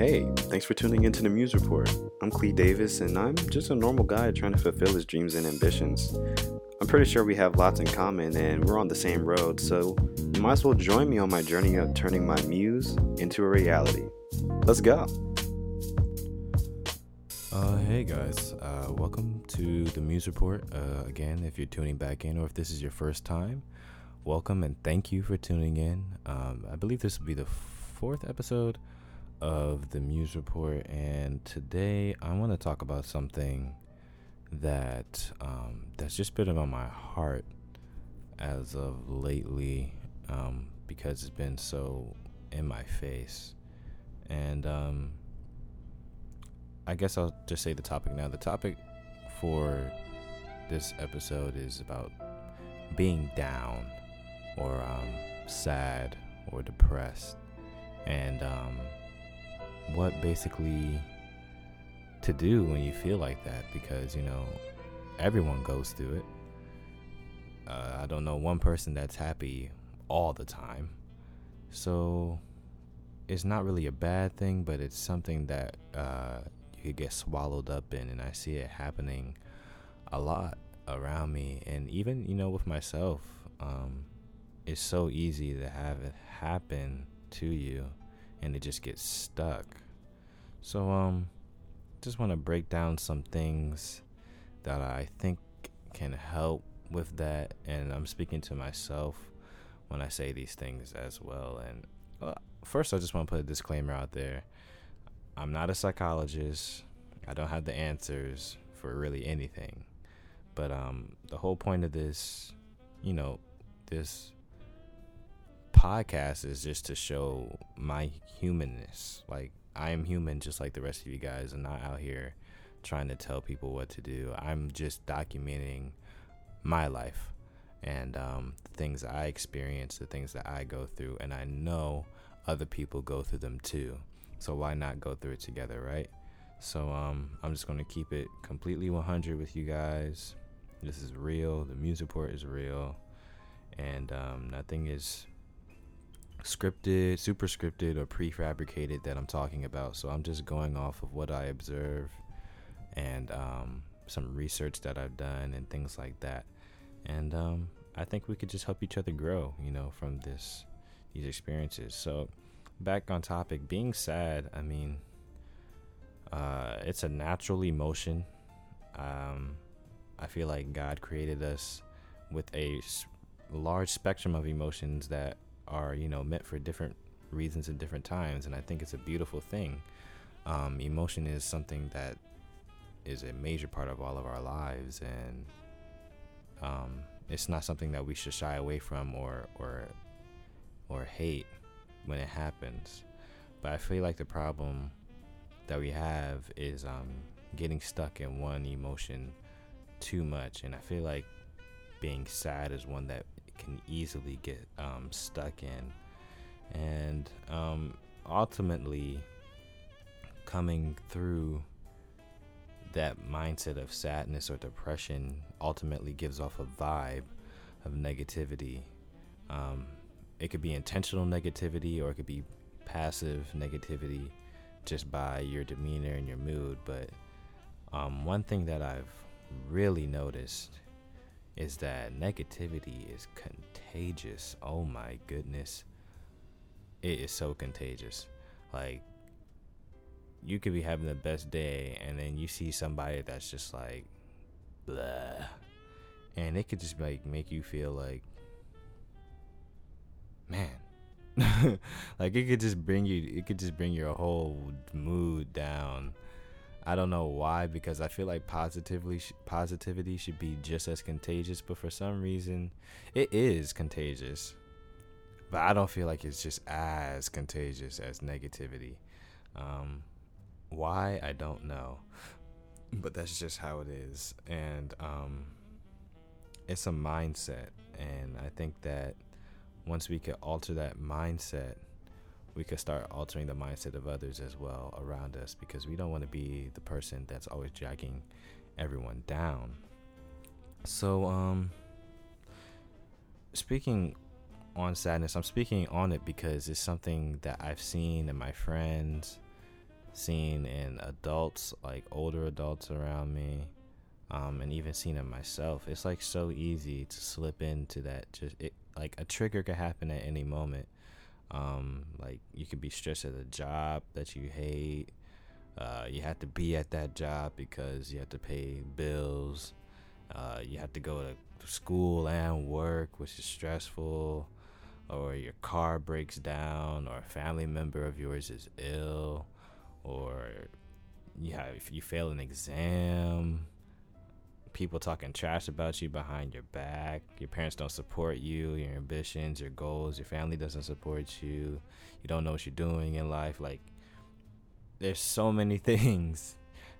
Hey, thanks for tuning into the Muse Report. I'm Clee Davis, and I'm just a normal guy trying to fulfill his dreams and ambitions. I'm pretty sure we have lots in common, and we're on the same road, so you might as well join me on my journey of turning my muse into a reality. Let's go! Uh, hey guys, uh, welcome to the Muse Report. Uh, again, if you're tuning back in or if this is your first time, welcome and thank you for tuning in. Um, I believe this will be the fourth episode of the Muse Report, and today I want to talk about something that um, that's just been on my heart as of lately um, because it's been so in my face, and um, I guess I'll just say the topic now. The topic for this episode is about being down or um, sad or depressed, and um, what basically to do when you feel like that because you know everyone goes through it. Uh, I don't know one person that's happy all the time, so it's not really a bad thing, but it's something that uh, you could get swallowed up in, and I see it happening a lot around me, and even you know with myself. Um, it's so easy to have it happen to you and it just gets stuck. So um just want to break down some things that I think can help with that and I'm speaking to myself when I say these things as well and uh, first I just want to put a disclaimer out there. I'm not a psychologist. I don't have the answers for really anything. But um the whole point of this, you know, this podcast is just to show my humanness. Like I am human just like the rest of you guys. I'm not out here trying to tell people what to do. I'm just documenting my life and um, the things I experience, the things that I go through, and I know other people go through them too. So why not go through it together, right? So um, I'm just gonna keep it completely 100 with you guys. This is real. The Muse Report is real, and um, nothing is scripted, super scripted, or prefabricated that I'm talking about. So I'm just going off of what I observe and um, some research that I've done and things like that. And um, I think we could just help each other grow, you know, from this these experiences. So back on topic, being sad. I mean, uh, it's a natural emotion. Um, I feel like God created us with a large spectrum of emotions that are you know meant for different reasons at different times, and I think it's a beautiful thing. Um, emotion is something that is a major part of all of our lives, and um, it's not something that we should shy away from or or or hate when it happens. But I feel like the problem that we have is um, getting stuck in one emotion too much, and I feel like being sad is one that can easily get um, stuck in. And um, ultimately, coming through that mindset of sadness or depression ultimately gives off a vibe of negativity. Um, it could be intentional negativity or it could be passive negativity just by your demeanor and your mood. But um, one thing that I've really noticed is that negativity is contagious. Oh my goodness. It is so contagious. Like you could be having the best day and then you see somebody that's just like blah and it could just like make you feel like man like it could just bring you it could just bring your whole mood down I don't know why because I feel like positively positivity should be just as contagious, but for some reason it is contagious. But I don't feel like it's just as contagious as negativity. Um, why I don't know, but that's just how it is, and um, it's a mindset, and I think that once we can alter that mindset we could start altering the mindset of others as well around us because we don't want to be the person that's always dragging everyone down. So, um, speaking on sadness, I'm speaking on it because it's something that I've seen in my friends seen in adults, like older adults around me, um, and even seen it myself. It's like so easy to slip into that. Just it, like a trigger could happen at any moment. Um, like you could be stressed at a job that you hate. Uh, you have to be at that job because you have to pay bills. Uh, you have to go to school and work, which is stressful. Or your car breaks down, or a family member of yours is ill, or you have you fail an exam, people talking trash about you behind your back. Your parents don't support you, your ambitions, your goals. Your family doesn't support you. You don't know what you're doing in life. Like, there's so many things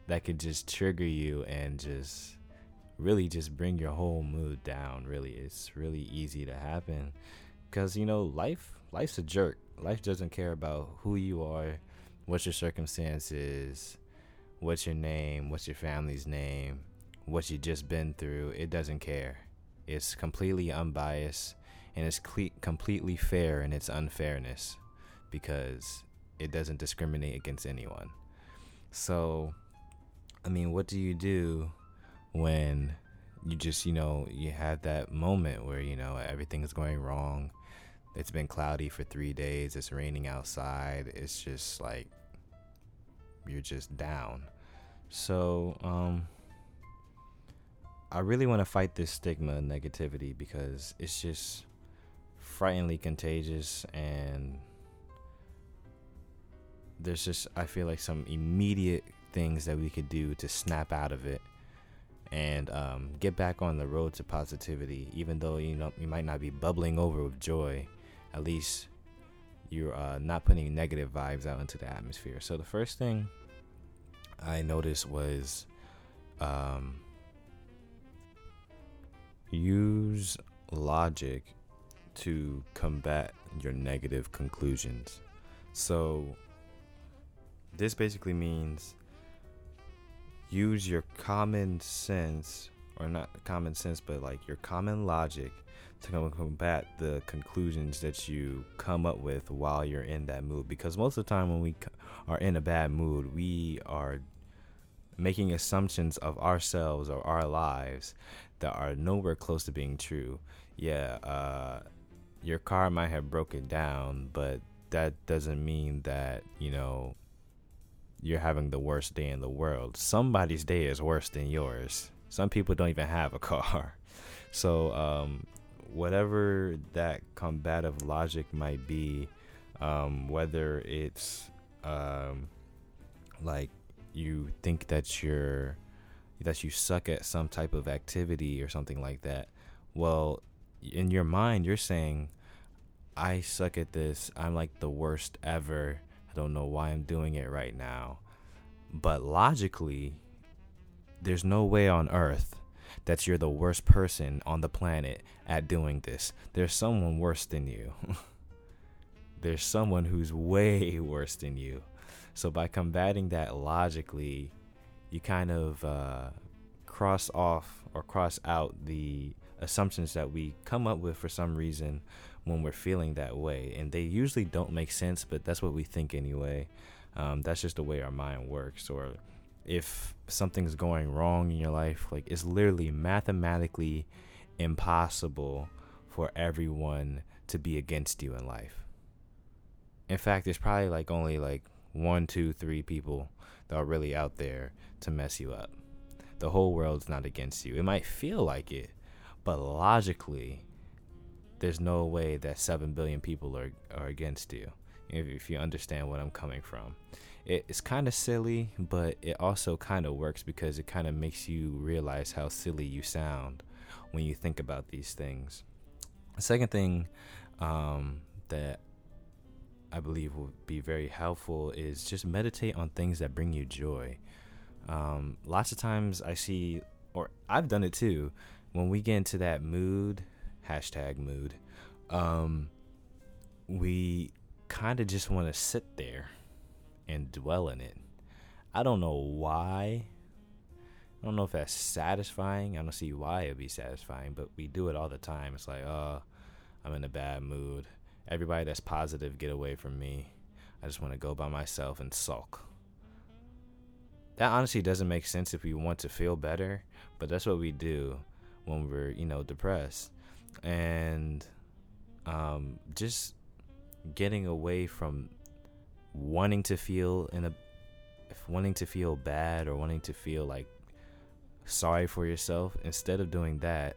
that could just trigger you and just really just bring your whole mood down. Really, it's really easy to happen because you know life. Life's a jerk. Life doesn't care about who you are, what your circumstances, what's your name, what's your family's name what you just been through, it doesn't care. It's completely unbiased and it's cle- completely fair in its unfairness because it doesn't discriminate against anyone. So, I mean, what do you do when you just, you know, you have that moment where, you know, everything's going wrong? It's been cloudy for three days, it's raining outside, it's just like you're just down. So, um, I really want to fight this stigma and negativity because it's just frighteningly contagious and there's just I feel like some immediate things that we could do to snap out of it and um, get back on the road to positivity. Even though you know you might not be bubbling over with joy, at least you're uh, not putting negative vibes out into the atmosphere. So the first thing I noticed was um, use logic to combat your negative conclusions. So, this basically means use your common sense, or not common sense, but like your common logic to combat the conclusions that you come up with while you're in that mood. Because most of the time, when we are in a bad mood, we are making assumptions of ourselves or our lives that are nowhere close to being true. Yeah, uh, your car might have broken down, but that doesn't mean that, you know, you're having the worst day in the world. Somebody's day is worse than yours. Some people don't even have a car. So, um, whatever that combative logic might be, um, whether it's um, like you think that you're that you suck at some type of activity or something like that. Well, in your mind, you're saying, I suck at this. I'm like the worst ever. I don't know why I'm doing it right now. But logically, there's no way on earth that you're the worst person on the planet at doing this. There's someone worse than you. there's someone who's way worse than you. So by combating that logically, you kind of uh, cross off or cross out the assumptions that we come up with for some reason when we're feeling that way. And they usually don't make sense, but that's what we think anyway. Um, that's just the way our mind works. Or if something's going wrong in your life, like it's literally mathematically impossible for everyone to be against you in life. In fact, there's probably like only like one, two, three people that are really out there to mess you up. The whole world's not against you. It might feel like it, but logically, there's no way that 7 billion people are, are against you, if, if you understand what I'm coming from. It, it's kind of silly, but it also kind of works because it kind of makes you realize how silly you sound when you think about these things. The second thing um, that I believe will be very helpful is just meditate on things that bring you joy. Um, lots of times I see, or I've done it too, when we get into that mood, hashtag mood, um, we kind of just want to sit there and dwell in it. I don't know why. I don't know if that's satisfying. I don't see why it'd be satisfying, but we do it all the time. It's like, oh, I'm in a bad mood. Everybody that's positive, get away from me. I just want to go by myself and sulk. that honestly doesn't make sense if we want to feel better, but that's what we do when we're, you know, depressed. And um, just getting away from wanting to feel in a wanting to feel bad or wanting to feel like sorry for yourself instead of doing that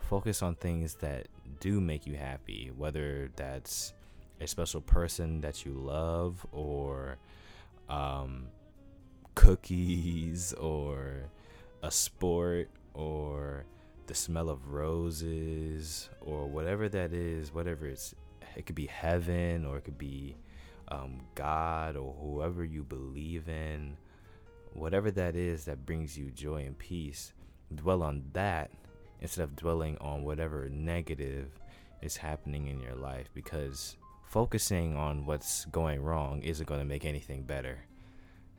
focus on things that do make you happy whether that's a special person that you love or um, cookies or a sport or the smell of roses or whatever that is whatever it's it could be heaven or it could be um, God or whoever you believe in, whatever that is that brings you joy and peace, dwell on that instead of dwelling on whatever negative is happening in your life because focusing on what's going wrong isn't going to make anything better.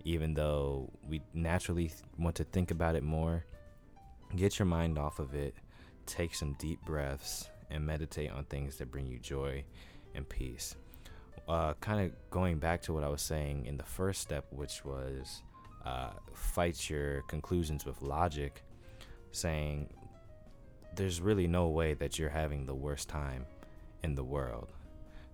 Even though we naturally want to think about it more, get your mind off of it, take some deep breaths, and meditate on things that bring you joy and peace uh, kind of going back to what I was saying in the first step, which was uh, fight your conclusions with logic, saying there's really no way that you're having the worst time in the world.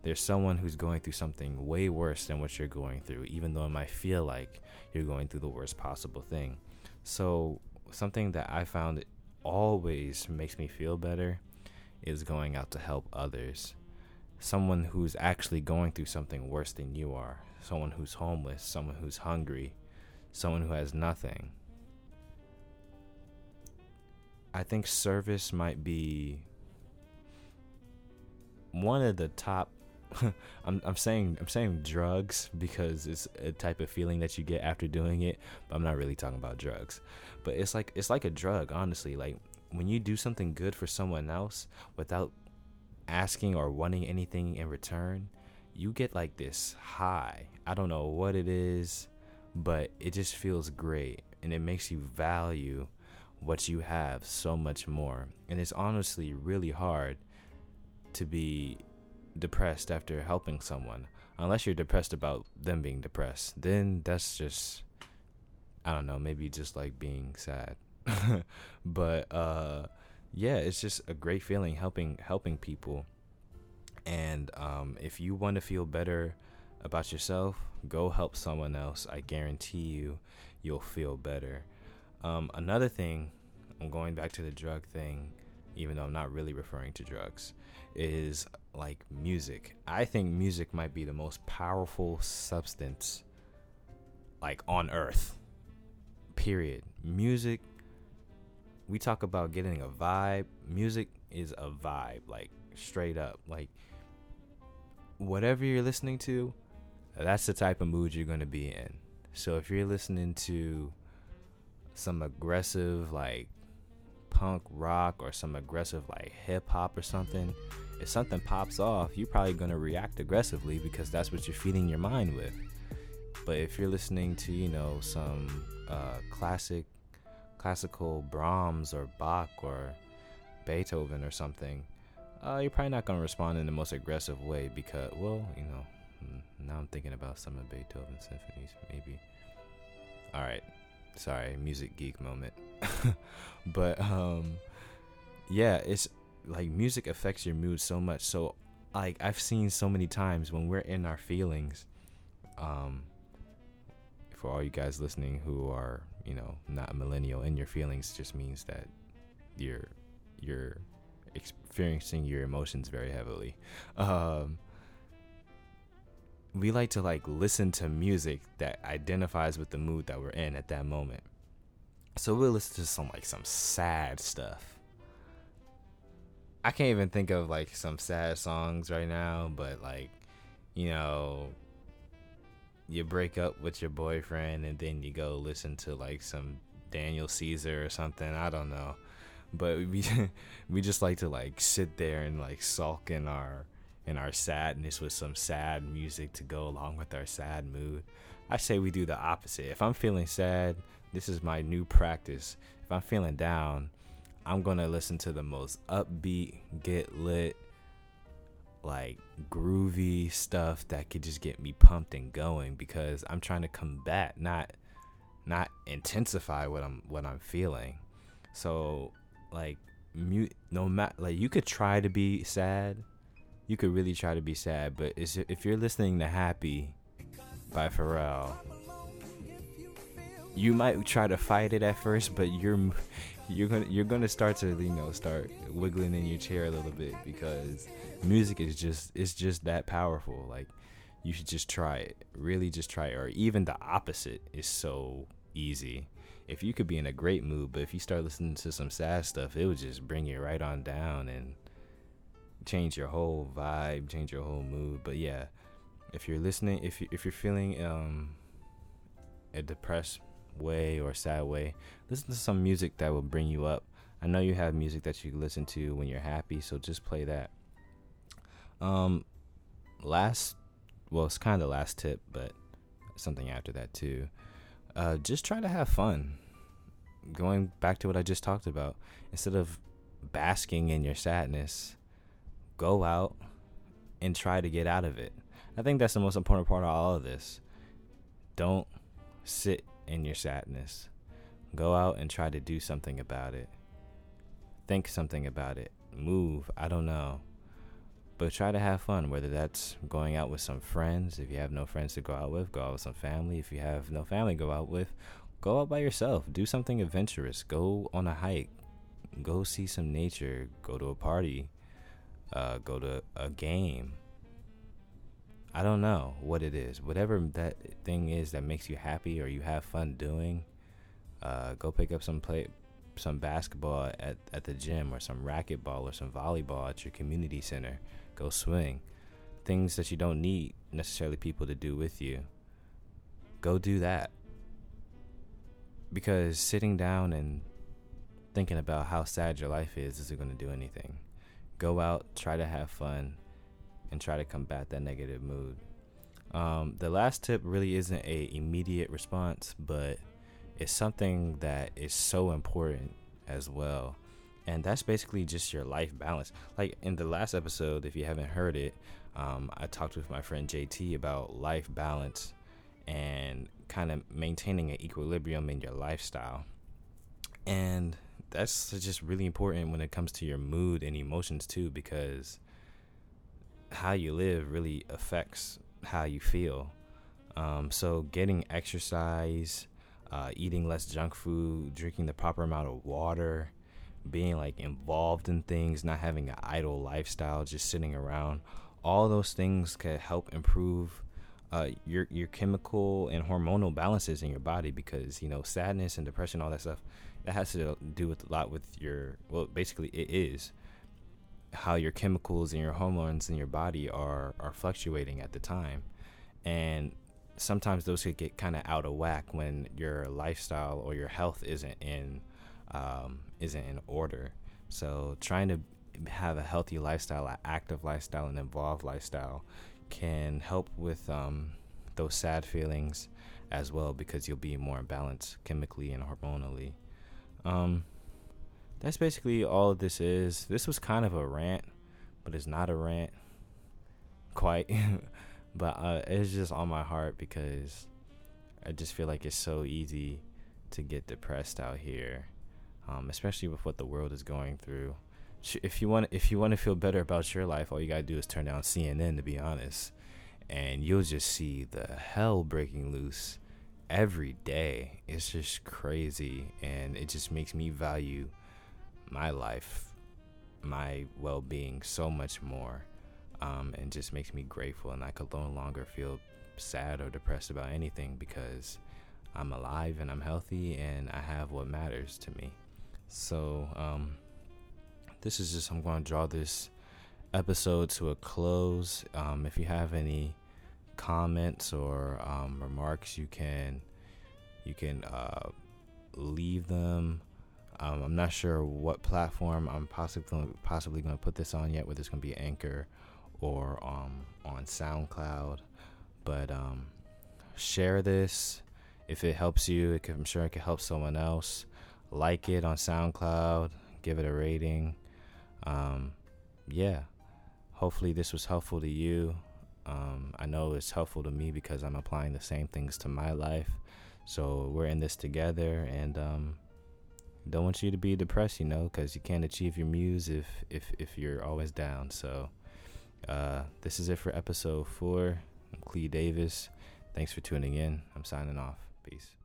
There's someone who's going through something way worse than what you're going through, even though it might feel like you're going through the worst possible thing. So, something that I found always makes me feel better is going out to help others someone who's actually going through something worse than you are, someone who's homeless, someone who's hungry, someone who has nothing. I think service might be one of the top I'm I'm saying I'm saying drugs because it's a type of feeling that you get after doing it, but I'm not really talking about drugs. But it's like it's like a drug, honestly. Like when you do something good for someone else without asking or wanting anything in return, you get like this high. I don't know what it is, but it just feels great and it makes you value what you have so much more. And it's honestly really hard to be depressed after helping someone. Unless you're depressed about them being depressed, then that's just I don't know, maybe just like being sad. but uh yeah, it's just a great feeling helping helping people. And um, if you want to feel better about yourself, go help someone else. I guarantee you, you'll feel better. Um, another thing, I'm going back to the drug thing, even though I'm not really referring to drugs, is like music. I think music might be the most powerful substance like on earth. Period. Music we talk about getting a vibe. Music is a vibe, like straight up. Like whatever you're listening to, that's the type of mood you're going to be in. So if you're listening to some aggressive like punk rock or some aggressive like hip hop or something, if something pops off, you're probably going to react aggressively because that's what you're feeding your mind with. But if you're listening to, you know, some uh, classic classical Brahms or Bach or Beethoven or something, uh, you're probably not going to respond in the most aggressive way because, well, you know, hmm, now I'm thinking about some of Beethoven's symphonies, maybe. All right, sorry, music geek moment. but um, yeah, it's like music affects your mood so much. So, like, I've seen so many times when we're in our feelings, um, for all you guys listening who are you know not millennial in your feelings just means that you're you're experiencing your emotions very heavily um we like to like listen to music that identifies with the mood that we're in at that moment so we'll listen to some like some sad stuff i can't even think of like some sad songs right now but like you know you break up with your boyfriend and then you go listen to like some Daniel Caesar or something. I don't know. But we we just like to like sit there and like sulk in our in our sadness with some sad music to go along with our sad mood. I say we do the opposite. If I'm feeling sad, this is my new practice. If I'm feeling down, I'm going to listen to the most upbeat, get lit, like groovy stuff that could just get me pumped and going because I'm trying to combat not not intensify what I'm what I'm feeling. So like mute no matter like you could try to be sad. You could really try to be sad, but if you're listening to Happy by Pharrell, you might try to fight it at first, but you're you're gonna you're gonna start to you know start wiggling in your chair a little bit because music is just it's just that powerful. Like you should just try it. Really just try it. Or even the opposite is so easy. If you could be in a great mood, but if you start listening to some sad stuff, it would just bring you right on down and change your whole vibe, change your whole mood. But yeah, if you're listening, if you if you're feeling um a depressed way or sad way, listen to some music that will bring you up. I know you have music that you listen to when you're happy, so just play that. Um, last, well, it's kind of last tip, but something after that too. Uh, just try to have fun. Going back to what I just talked about, instead of basking in your sadness, go out and try to get out of it. I think that's the most important part of all of this. Don't sit in your sadness. Go out and try to do something about it. Think something about it. Move. I don't know. But try to have fun, whether that's going out with some friends. If you have no friends to go out with, go out with some family. If you have no family to go out with, go out by yourself. Do something adventurous. Go on a hike. Go see some nature. Go to a party. Uh, go to a game. I don't know what it is. Whatever that thing is that makes you happy or you have fun doing, uh, go pick up some play some basketball at, at the gym or some racquetball or some volleyball at your community center go swing. Things that you don't need necessarily people to do with you. Go do that. Because sitting down and thinking about how sad your life is isn't going to do anything. Go out, try to have fun, and try to combat that negative mood. Um, the last tip really isn't a immediate response, but it's something that is so important as well and that's basically just your life balance. Like in the last episode, if you haven't heard it, um, I talked with my friend JT about life balance and kind of maintaining an equilibrium in your lifestyle. And that's just really important when it comes to your mood and emotions too, because how you live really affects how you feel. Um, so, getting exercise, uh, eating less junk food, drinking the proper amount of water, being like involved in things, not having an idle lifestyle, just sitting around. All those things could help improve uh, your your chemical and hormonal balances in your body because you know sadness and depression, all that stuff, that has to do with a lot with your well, basically it is how your chemicals and your hormones in your body are are fluctuating at the time, and sometimes those could get kind of out of whack when your lifestyle or your health isn't in um, isn't in order. So trying to have a healthy lifestyle, an active lifestyle, an involved lifestyle can help with um, those sad feelings as well because you'll be more balanced chemically and hormonally. Um, that's basically all this is. This was kind of a rant, but it's not a rant quite. but uh, it's just on my heart because I just feel like it's so easy to get depressed out here um, especially with what the world is going through. If you want, if you want to feel better about your life, all you gotta do is turn down CNN. To be honest, and you'll just see the hell breaking loose every day. It's just crazy, and it just makes me value my life, my well-being so much more, um, and just makes me grateful. And I could no longer feel sad or depressed about anything because I'm alive and I'm healthy and I have what matters to me. So, um, this is just, I'm going to draw this episode to a close. Um, if you have any comments or um, remarks, you can you can uh, leave them. Um, I'm not sure what platform I'm possibly possibly going to put this on yet, whether it's going to be Anchor or um, on SoundCloud. But um, share this if it helps you. I'm sure it can help someone else like it on SoundCloud, give it a rating. Um, yeah, hopefully this was helpful to you. Um, I know it's helpful to me because I'm applying the same things to my life. So we're in this together, and um, don't want you to be depressed, you know, because you can't achieve your muse if if if you're always down. So uh, this is it for episode four. I'm Clee Davis. Thanks for tuning in. I'm signing off. Peace.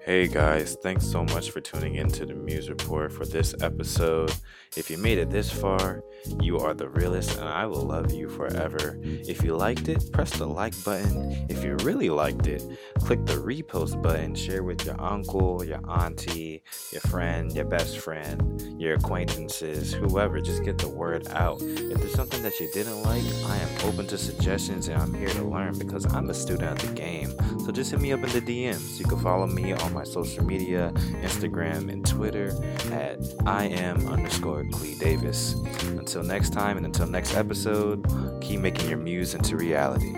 Hey guys, thanks so much for tuning in to the Muse Report for this episode. If you made it this far, you are the realest and I will love you forever. If you liked it, press the like button. If you really liked it, click the repost button, share with your uncle, your auntie, your friend, your best friend, your acquaintances, whoever. Just get the word out. If there's something that you didn't like, I am open to suggestions and I'm here to learn because I'm a student of the game. So just hit me up in the DMs. You can follow me on my social media, Instagram and Twitter at I am underscore Clee Davis. Until next time and until next episode, keep making your muse into reality.